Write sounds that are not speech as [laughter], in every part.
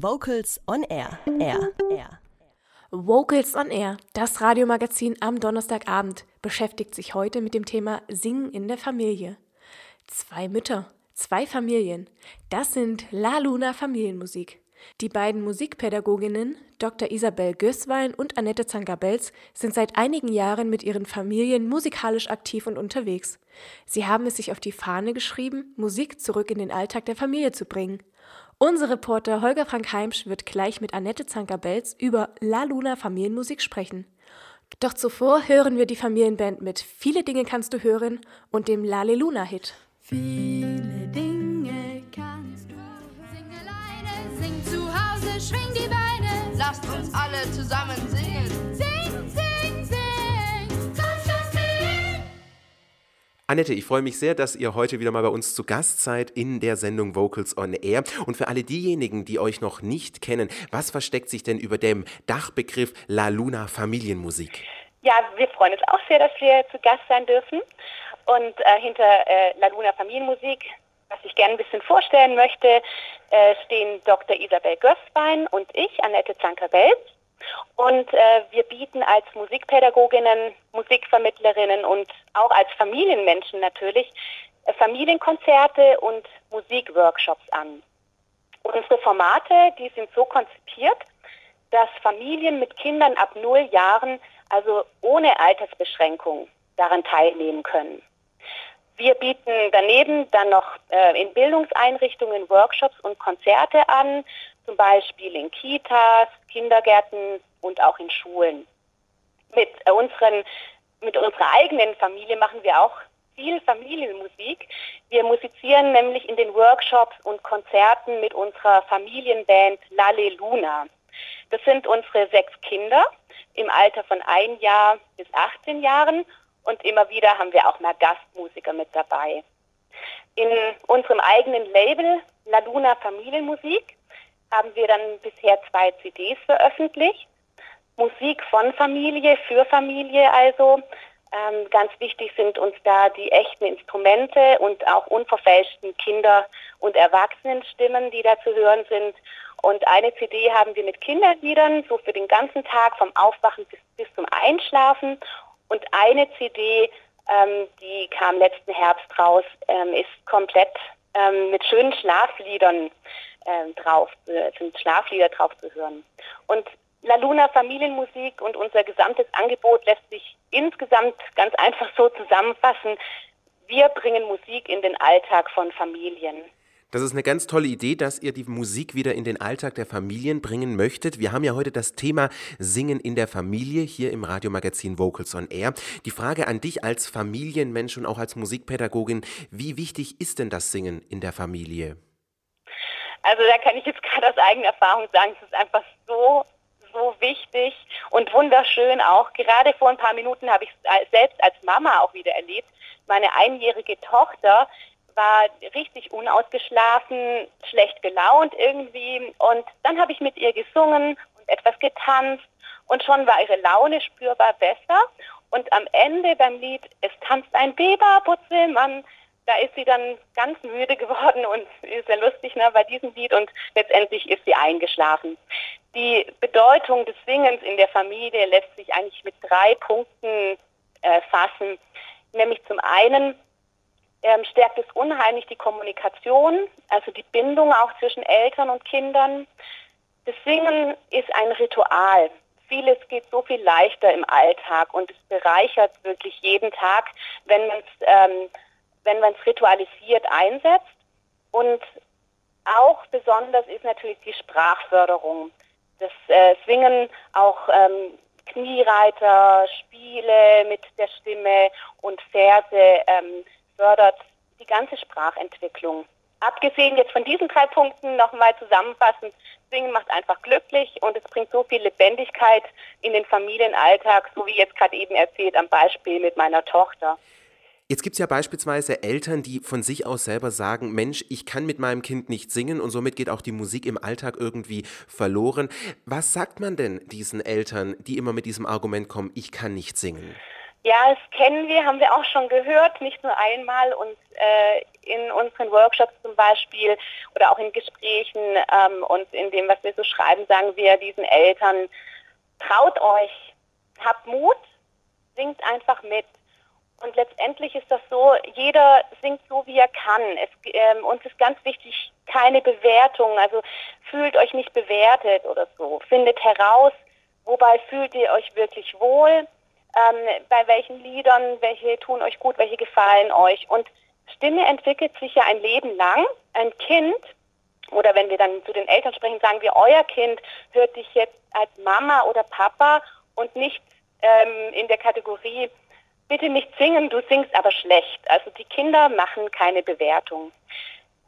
Vocals on Air. Air. Air. Vocals on Air, das Radiomagazin am Donnerstagabend, beschäftigt sich heute mit dem Thema Singen in der Familie. Zwei Mütter, zwei Familien, das sind La Luna Familienmusik. Die beiden Musikpädagoginnen, Dr. Isabel Gößwein und Annette Zankabels, sind seit einigen Jahren mit ihren Familien musikalisch aktiv und unterwegs. Sie haben es sich auf die Fahne geschrieben, Musik zurück in den Alltag der Familie zu bringen. Unser Reporter Holger Frank Heimsch wird gleich mit Annette Zankabels über La Luna Familienmusik sprechen. Doch zuvor hören wir die Familienband mit Viele Dinge kannst du hören und dem La Luna Hit. Viele Dinge kannst du Sing alleine, sing zu Hause, schwing die Beine. Lasst uns alle zusammen singen. Annette, ich freue mich sehr, dass ihr heute wieder mal bei uns zu Gast seid in der Sendung Vocals on Air. Und für alle diejenigen, die euch noch nicht kennen, was versteckt sich denn über dem Dachbegriff La Luna Familienmusik? Ja, wir freuen uns auch sehr, dass wir zu Gast sein dürfen. Und äh, hinter äh, La Luna Familienmusik, was ich gerne ein bisschen vorstellen möchte, äh, stehen Dr. Isabel Gößwein und ich, Annette Zanker-Welz. Und äh, wir bieten als Musikpädagoginnen, Musikvermittlerinnen und auch als Familienmenschen natürlich äh, Familienkonzerte und Musikworkshops an. Unsere Formate, die sind so konzipiert, dass Familien mit Kindern ab null Jahren, also ohne Altersbeschränkung, daran teilnehmen können. Wir bieten daneben dann noch äh, in Bildungseinrichtungen Workshops und Konzerte an, zum Beispiel in Kitas, Kindergärten und auch in Schulen. Mit, äh, unseren, mit unserer eigenen Familie machen wir auch viel Familienmusik. Wir musizieren nämlich in den Workshops und Konzerten mit unserer Familienband Lale Luna. Das sind unsere sechs Kinder im Alter von ein Jahr bis 18 Jahren und immer wieder haben wir auch mal Gastmusiker mit dabei. In unserem eigenen Label La Luna Familienmusik haben wir dann bisher zwei CDs veröffentlicht. Musik von Familie, für Familie also. Ähm, ganz wichtig sind uns da die echten Instrumente und auch unverfälschten Kinder- und Erwachsenenstimmen, die da zu hören sind. Und eine CD haben wir mit Kinderliedern, so für den ganzen Tag vom Aufwachen bis, bis zum Einschlafen. Und eine CD, ähm, die kam letzten Herbst raus, ähm, ist komplett ähm, mit schönen Schlafliedern ähm, drauf, äh, sind Schlaflieder drauf zu hören. Und La Luna Familienmusik und unser gesamtes Angebot lässt sich insgesamt ganz einfach so zusammenfassen. Wir bringen Musik in den Alltag von Familien. Das ist eine ganz tolle Idee, dass ihr die Musik wieder in den Alltag der Familien bringen möchtet. Wir haben ja heute das Thema Singen in der Familie hier im Radiomagazin Vocals on Air. Die Frage an dich als Familienmensch und auch als Musikpädagogin, wie wichtig ist denn das Singen in der Familie? Also da kann ich jetzt [laughs] gerade aus eigener Erfahrung sagen, es ist einfach so, so wichtig und wunderschön auch. Gerade vor ein paar Minuten habe ich es selbst als Mama auch wieder erlebt. Meine einjährige Tochter war richtig unausgeschlafen, schlecht gelaunt irgendwie. Und dann habe ich mit ihr gesungen und etwas getanzt und schon war ihre Laune spürbar besser. Und am Ende beim Lied Es tanzt ein Biber, Butzelmann, da ist sie dann ganz müde [laughs] geworden und ist sehr lustig ne, bei diesem Lied und letztendlich ist sie eingeschlafen. Die Bedeutung des Singens in der Familie lässt sich eigentlich mit drei Punkten äh, fassen. Nämlich zum einen ähm, stärkt es unheimlich die Kommunikation, also die Bindung auch zwischen Eltern und Kindern. Das Singen ist ein Ritual. Vieles geht so viel leichter im Alltag und es bereichert wirklich jeden Tag, wenn man es ähm, wenn man es ritualisiert einsetzt. Und auch besonders ist natürlich die Sprachförderung. Das äh, Singen auch ähm, Kniereiter, Spiele mit der Stimme und Verse ähm, fördert die ganze Sprachentwicklung. Abgesehen jetzt von diesen drei Punkten nochmal zusammenfassend, Singen macht einfach glücklich und es bringt so viel Lebendigkeit in den Familienalltag, so wie jetzt gerade eben erzählt am Beispiel mit meiner Tochter. Jetzt gibt es ja beispielsweise Eltern, die von sich aus selber sagen, Mensch, ich kann mit meinem Kind nicht singen und somit geht auch die Musik im Alltag irgendwie verloren. Was sagt man denn diesen Eltern, die immer mit diesem Argument kommen, ich kann nicht singen? Ja, das kennen wir, haben wir auch schon gehört, nicht nur einmal. Und äh, in unseren Workshops zum Beispiel oder auch in Gesprächen ähm, und in dem, was wir so schreiben, sagen wir diesen Eltern, traut euch, habt Mut, singt einfach mit. Und letztendlich ist das so, jeder singt so, wie er kann. Es, ähm, uns ist ganz wichtig, keine Bewertung. Also fühlt euch nicht bewertet oder so. Findet heraus, wobei fühlt ihr euch wirklich wohl, ähm, bei welchen Liedern, welche tun euch gut, welche gefallen euch. Und Stimme entwickelt sich ja ein Leben lang. Ein Kind, oder wenn wir dann zu den Eltern sprechen, sagen wir, euer Kind hört dich jetzt als Mama oder Papa und nicht ähm, in der Kategorie, bitte nicht singen, du singst aber schlecht. Also die Kinder machen keine Bewertung.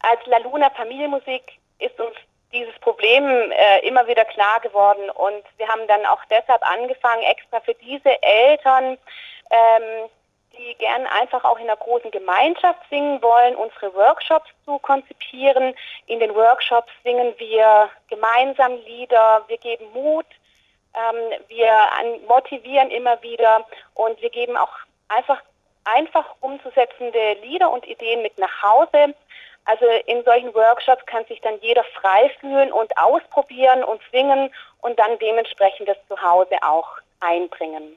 Als La Luna Familienmusik ist uns dieses Problem äh, immer wieder klar geworden und wir haben dann auch deshalb angefangen, extra für diese Eltern, ähm, die gern einfach auch in einer großen Gemeinschaft singen wollen, unsere Workshops zu konzipieren. In den Workshops singen wir gemeinsam Lieder, wir geben Mut, ähm, wir motivieren immer wieder und wir geben auch einfach einfach umzusetzende Lieder und Ideen mit nach Hause. Also in solchen Workshops kann sich dann jeder frei fühlen und ausprobieren und singen und dann dementsprechend das zu Hause auch einbringen.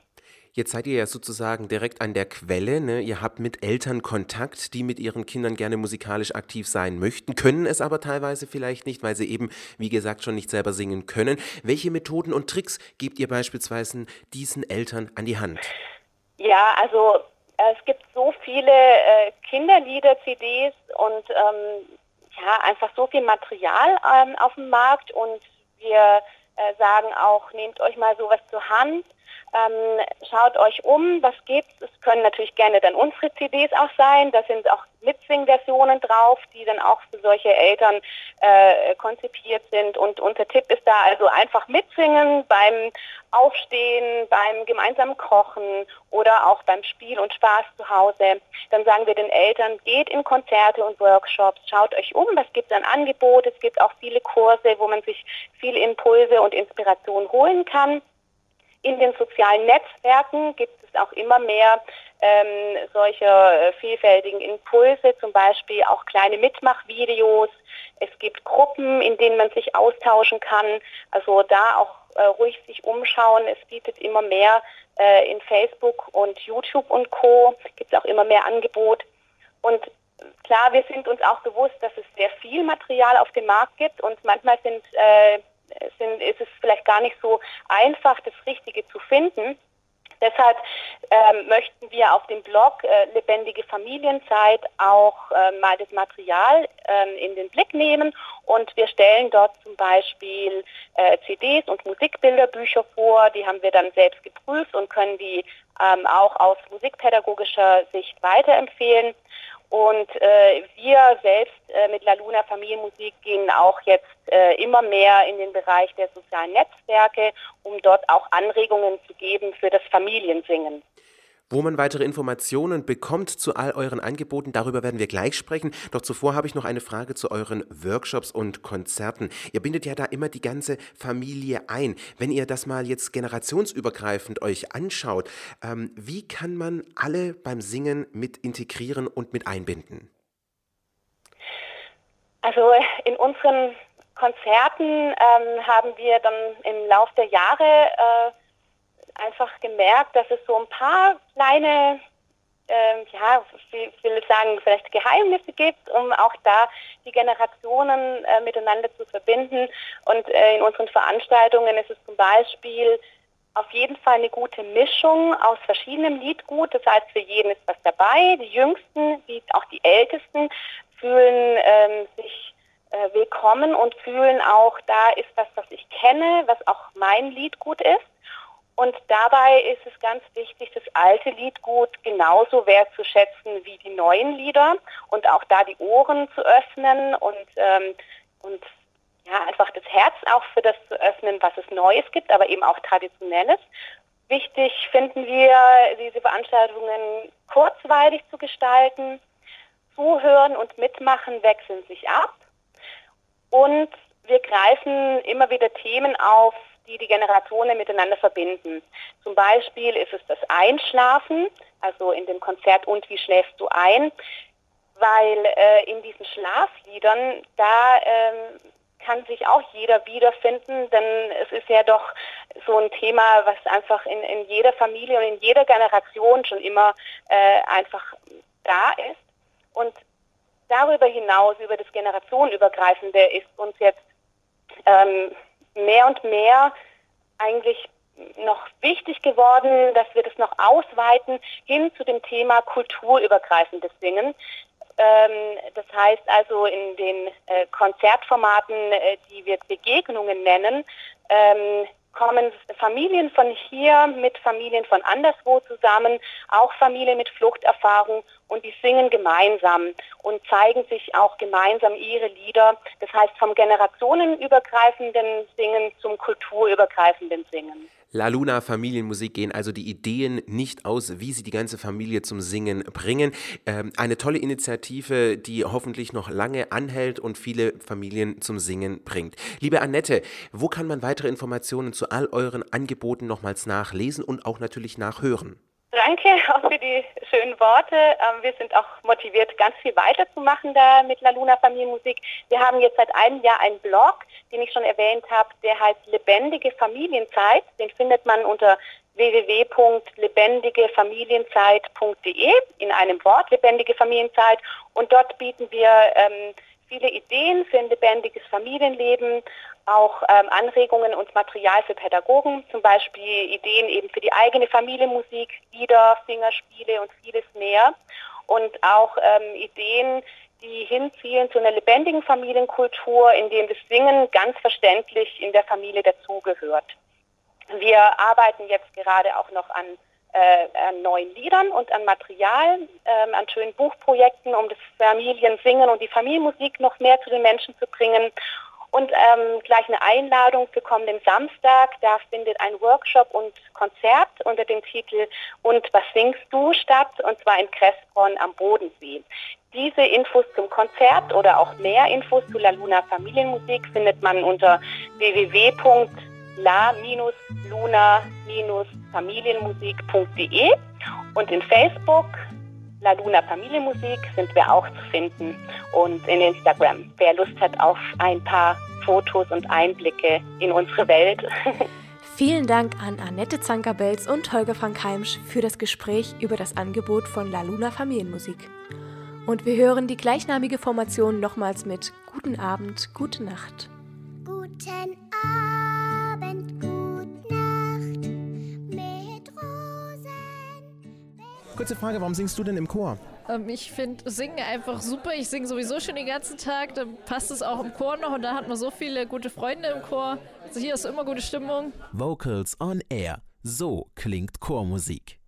Jetzt seid ihr ja sozusagen direkt an der Quelle. Ne? Ihr habt mit Eltern Kontakt, die mit ihren Kindern gerne musikalisch aktiv sein möchten, können es aber teilweise vielleicht nicht, weil sie eben, wie gesagt, schon nicht selber singen können. Welche Methoden und Tricks gebt ihr beispielsweise diesen Eltern an die Hand? Ja, also äh, es gibt so viele äh, Kinderlieder, CDs und ähm, ja, einfach so viel Material ähm, auf dem Markt und wir äh, sagen auch, nehmt euch mal sowas zur Hand ähm, schaut euch um, was gibt's. Es können natürlich gerne dann unsere CDs auch sein. Da sind auch Mitsing-Versionen drauf, die dann auch für solche Eltern äh, konzipiert sind. Und unser Tipp ist da also einfach mitsingen beim Aufstehen, beim gemeinsamen Kochen oder auch beim Spiel und Spaß zu Hause. Dann sagen wir den Eltern, geht in Konzerte und Workshops, schaut euch um, was gibt es an Angebot. Es gibt auch viele Kurse, wo man sich viele Impulse und Inspiration holen kann. In den sozialen Netzwerken gibt es auch immer mehr ähm, solcher äh, vielfältigen Impulse, zum Beispiel auch kleine Mitmachvideos. Es gibt Gruppen, in denen man sich austauschen kann. Also da auch äh, ruhig sich umschauen. Es bietet immer mehr äh, in Facebook und YouTube und Co. Gibt es auch immer mehr Angebot. Und klar, wir sind uns auch bewusst, dass es sehr viel Material auf dem Markt gibt und manchmal sind äh, sind, ist es vielleicht gar nicht so einfach, das Richtige zu finden. Deshalb ähm, möchten wir auf dem Blog äh, Lebendige Familienzeit auch äh, mal das Material ähm, in den Blick nehmen und wir stellen dort zum Beispiel äh, CDs und Musikbilderbücher vor. Die haben wir dann selbst geprüft und können die ähm, auch aus musikpädagogischer Sicht weiterempfehlen. Und äh, wir selbst äh, mit La Luna Familienmusik gehen auch jetzt äh, immer mehr in den Bereich der sozialen Netzwerke, um dort auch Anregungen zu geben für das Familiensingen. Wo man weitere Informationen bekommt zu all euren Angeboten, darüber werden wir gleich sprechen. Doch zuvor habe ich noch eine Frage zu euren Workshops und Konzerten. Ihr bindet ja da immer die ganze Familie ein. Wenn ihr das mal jetzt generationsübergreifend euch anschaut, ähm, wie kann man alle beim Singen mit integrieren und mit einbinden? Also in unseren Konzerten ähm, haben wir dann im Laufe der Jahre äh, einfach gemerkt, dass es so ein paar kleine, äh, ja, ich will sagen, vielleicht Geheimnisse gibt, um auch da die Generationen äh, miteinander zu verbinden. Und äh, in unseren Veranstaltungen ist es zum Beispiel auf jeden Fall eine gute Mischung aus verschiedenem Liedgut. Das heißt, für jeden ist was dabei. Die Jüngsten wie auch die Ältesten fühlen ähm, sich äh, willkommen und fühlen auch, da ist was, was ich kenne, was auch mein Liedgut ist. Und dabei ist es ganz wichtig, das alte Liedgut genauso wertzuschätzen wie die neuen Lieder und auch da die Ohren zu öffnen und, ähm, und ja, einfach das Herz auch für das zu öffnen, was es Neues gibt, aber eben auch Traditionelles. Wichtig finden wir, diese Veranstaltungen kurzweilig zu gestalten. Zuhören und mitmachen wechseln sich ab. Und wir greifen immer wieder Themen auf, die die Generationen miteinander verbinden. Zum Beispiel ist es das Einschlafen, also in dem Konzert Und wie schläfst du ein? weil äh, in diesen Schlafliedern, da ähm, kann sich auch jeder wiederfinden, denn es ist ja doch so ein Thema, was einfach in, in jeder Familie und in jeder Generation schon immer äh, einfach da ist. Und darüber hinaus, über das Generationenübergreifende, ist uns jetzt ähm, mehr und mehr eigentlich noch wichtig geworden, dass wir das noch ausweiten hin zu dem Thema kulturübergreifendes Singen. Ähm, das heißt also in den äh, Konzertformaten, äh, die wir Begegnungen nennen, ähm, kommen Familien von hier mit Familien von anderswo zusammen, auch Familien mit Fluchterfahrung und die singen gemeinsam und zeigen sich auch gemeinsam ihre Lieder. Das heißt vom generationenübergreifenden Singen zum kulturübergreifenden Singen. La Luna Familienmusik gehen also die Ideen nicht aus, wie sie die ganze Familie zum Singen bringen. Ähm, eine tolle Initiative, die hoffentlich noch lange anhält und viele Familien zum Singen bringt. Liebe Annette, wo kann man weitere Informationen zu all euren Angeboten nochmals nachlesen und auch natürlich nachhören? Danke auch für die schönen Worte. Ähm, wir sind auch motiviert, ganz viel weiterzumachen da mit La Luna Familienmusik. Wir haben jetzt seit einem Jahr einen Blog, den ich schon erwähnt habe, der heißt Lebendige Familienzeit. Den findet man unter www.lebendigefamilienzeit.de in einem Wort, lebendige Familienzeit. Und dort bieten wir ähm, viele Ideen für ein lebendiges Familienleben, auch ähm, Anregungen und Material für Pädagogen, zum Beispiel Ideen eben für die eigene Familienmusik, Lieder, Fingerspiele und vieles mehr. Und auch ähm, Ideen, die hinzielen zu einer lebendigen Familienkultur, in dem das Singen ganz verständlich in der Familie dazugehört. Wir arbeiten jetzt gerade auch noch an, äh, an neuen Liedern und an Material, äh, an schönen Buchprojekten, um das Familiensingen und die Familienmusik noch mehr zu den Menschen zu bringen. Und ähm, gleich eine Einladung für kommenden Samstag. Da findet ein Workshop und Konzert unter dem Titel Und was singst du statt? Und zwar in Kressbronn am Bodensee. Diese Infos zum Konzert oder auch mehr Infos zu La Luna Familienmusik findet man unter www.la-luna-familienmusik.de und in Facebook La Luna Familienmusik sind wir auch zu finden und in Instagram. Wer Lust hat auf ein paar Fotos und Einblicke in unsere Welt. [laughs] Vielen Dank an Annette Zankerbels und Holger Frank Heimsch für das Gespräch über das Angebot von La Luna Familienmusik. Und wir hören die gleichnamige Formation nochmals mit Guten Abend, gute Nacht. Guten Abend, gute Nacht mit Rosen. Kurze Frage, warum singst du denn im Chor? Ähm, ich finde Singen einfach super. Ich singe sowieso schon den ganzen Tag. Dann passt es auch im Chor noch und da hat man so viele gute Freunde im Chor. Also hier ist immer gute Stimmung. Vocals on Air. So klingt Chormusik.